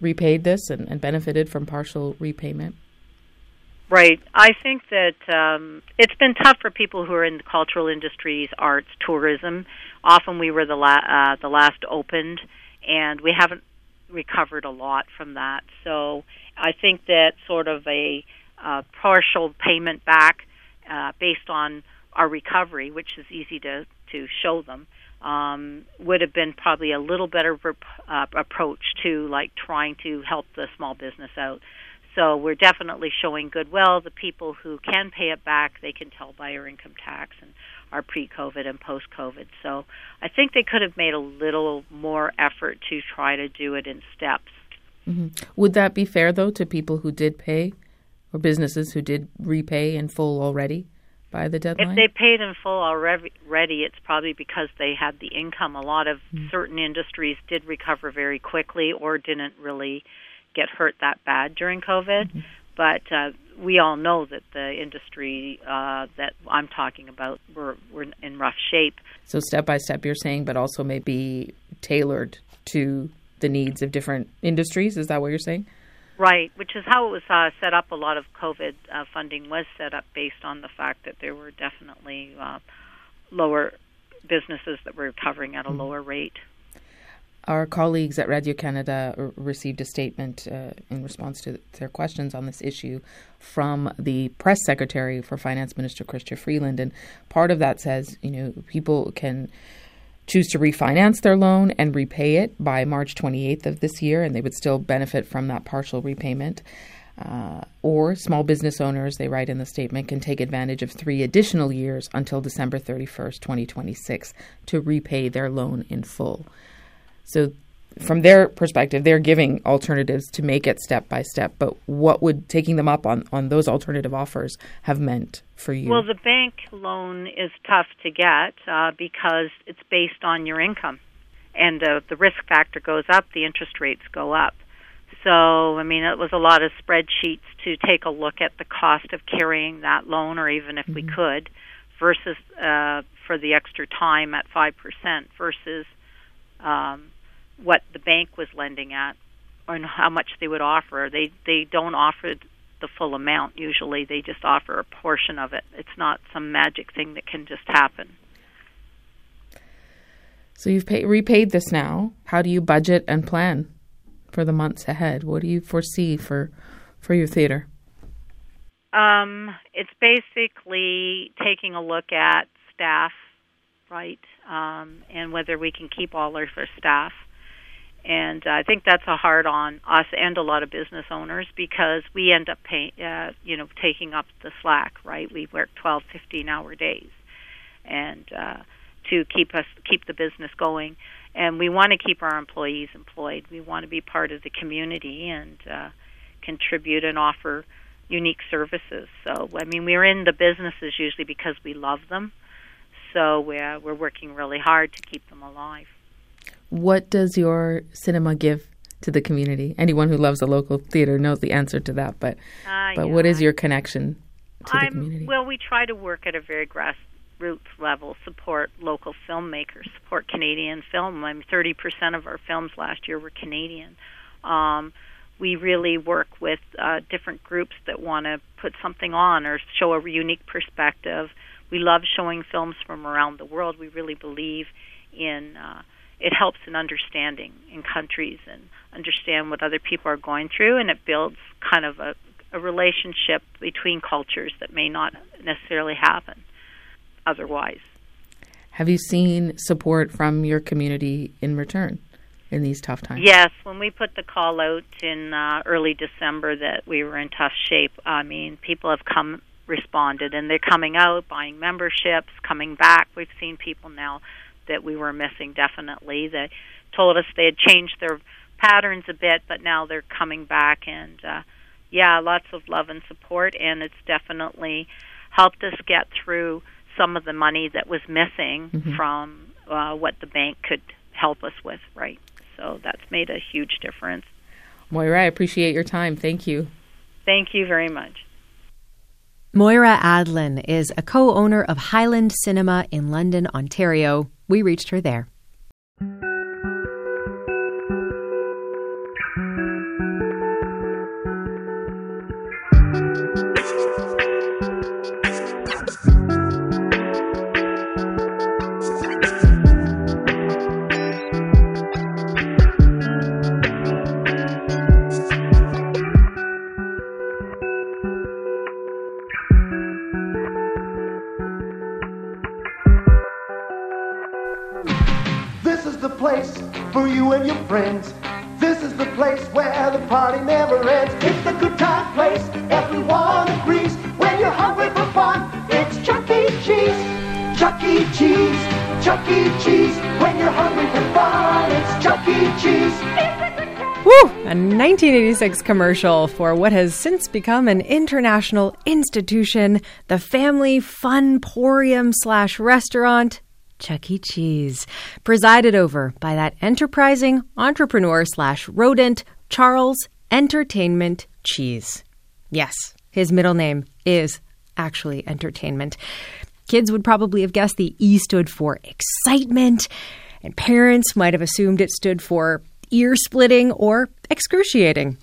repaid this and, and, benefited from partial repayment. Right. I think that um, it's been tough for people who are in the cultural industries, arts, tourism. Often we were the la- uh, the last opened, and we haven't recovered a lot from that. So I think that sort of a uh, partial payment back uh, based on our recovery, which is easy to to show them, um, would have been probably a little better uh, approach to like trying to help the small business out. So we're definitely showing goodwill. The people who can pay it back, they can tell by our income tax and our pre-COVID and post-COVID. So I think they could have made a little more effort to try to do it in steps. Mm-hmm. Would that be fair though to people who did pay, or businesses who did repay in full already? By the deadline? If they paid in full already, it's probably because they had the income. A lot of mm. certain industries did recover very quickly or didn't really get hurt that bad during COVID. Mm-hmm. But uh, we all know that the industry uh, that I'm talking about were, were in rough shape. So step by step, you're saying, but also maybe tailored to the needs of different industries. Is that what you're saying? Right, which is how it was uh, set up. A lot of COVID uh, funding was set up based on the fact that there were definitely uh, lower businesses that were recovering at a mm-hmm. lower rate. Our colleagues at Radio Canada received a statement uh, in response to their questions on this issue from the press secretary for Finance Minister Chrystia Freeland, and part of that says, you know, people can choose to refinance their loan and repay it by March 28th of this year, and they would still benefit from that partial repayment. Uh, or small business owners, they write in the statement, can take advantage of three additional years until December 31st, 2026, to repay their loan in full. So from their perspective, they're giving alternatives to make it step by step. But what would taking them up on, on those alternative offers have meant for you? Well, the bank loan is tough to get uh, because it's based on your income. and uh, the risk factor goes up, the interest rates go up. So, I mean, it was a lot of spreadsheets to take a look at the cost of carrying that loan, or even if mm-hmm. we could, versus uh, for the extra time at 5% versus um, what the bank was lending at and how much they would offer. They they don't offer the full amount usually. They just offer a portion of it. It's not some magic thing that can just happen. So you've pay, repaid this now. How do you budget and plan for the months ahead? What do you foresee for for your theater? Um, it's basically taking a look at staff, right, um, and whether we can keep all of our staff. And uh, I think that's a hard on us and a lot of business owners because we end up pay, uh, you know, taking up the slack, right? We work 12, 15 hour days, and uh, to keep us keep the business going. And we want to keep our employees employed. We want to be part of the community and uh, contribute and offer unique services. So, I mean, we're in the businesses usually because we love them. So we're, we're working really hard to keep them alive. What does your cinema give to the community? Anyone who loves a local theater knows the answer to that, but uh, but yeah. what is your connection to I'm, the community? Well, we try to work at a very grassroots level, support local filmmakers, support Canadian film. I mean, 30% of our films last year were Canadian. Um, we really work with uh, different groups that want to put something on or show a unique perspective. We love showing films from around the world. We really believe in uh, it helps in understanding in countries and understand what other people are going through, and it builds kind of a, a relationship between cultures that may not necessarily happen otherwise. Have you seen support from your community in return in these tough times? Yes, when we put the call out in uh, early December that we were in tough shape, I mean, people have come responded and they're coming out, buying memberships, coming back. We've seen people now that we were missing definitely. They told us they had changed their patterns a bit, but now they're coming back and uh yeah, lots of love and support and it's definitely helped us get through some of the money that was missing mm-hmm. from uh what the bank could help us with, right? So that's made a huge difference. Moira, I appreciate your time. Thank you. Thank you very much. Moira Adlin is a co owner of Hyland Cinema in London, Ontario. We reached her there. 1986 commercial for what has since become an international institution, the family funporium slash restaurant, Chuck E. Cheese, presided over by that enterprising entrepreneur slash rodent, Charles Entertainment Cheese. Yes, his middle name is actually entertainment. Kids would probably have guessed the E stood for excitement, and parents might have assumed it stood for ear splitting or excruciating.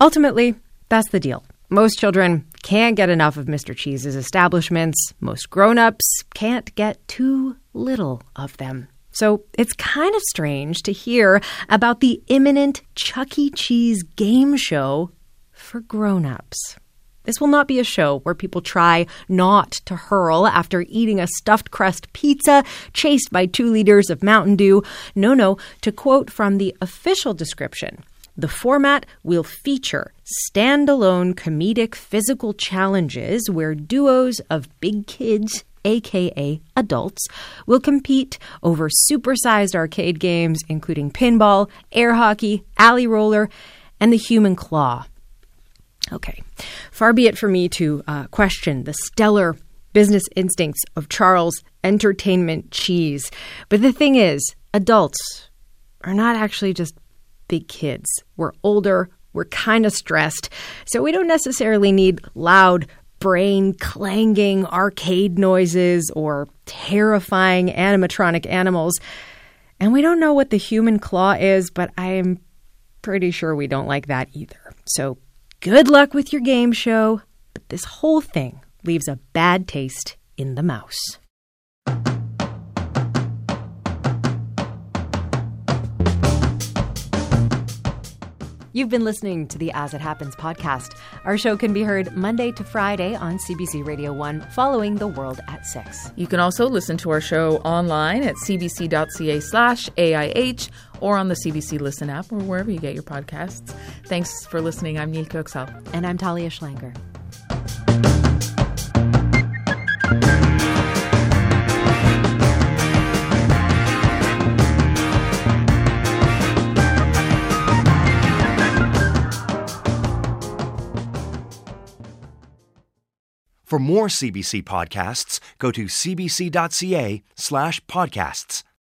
Ultimately, that's the deal. Most children can't get enough of Mr. Cheese's establishments. Most grown ups can't get too little of them. So it's kind of strange to hear about the imminent Chuck E. Cheese game show for grown ups. This will not be a show where people try not to hurl after eating a stuffed crust pizza chased by two liters of Mountain Dew. No, no, to quote from the official description, the format will feature standalone comedic physical challenges where duos of big kids, aka adults, will compete over supersized arcade games including pinball, air hockey, alley roller, and the human claw. Okay. Far be it for me to uh, question the stellar business instincts of Charles Entertainment Cheese. But the thing is, adults, are not actually just big kids. We're older, we're kind of stressed, so we don't necessarily need loud, brain clanging arcade noises or terrifying animatronic animals. And we don't know what the human claw is, but I am pretty sure we don't like that either. So good luck with your game show, but this whole thing leaves a bad taste in the mouse. You've been listening to the As It Happens podcast. Our show can be heard Monday to Friday on CBC Radio 1 following The World at 6. You can also listen to our show online at cbc.ca slash AIH or on the CBC Listen app or wherever you get your podcasts. Thanks for listening. I'm Nil Köksal. And I'm Talia Schlanger. For more CBC podcasts, go to cbc.ca slash podcasts.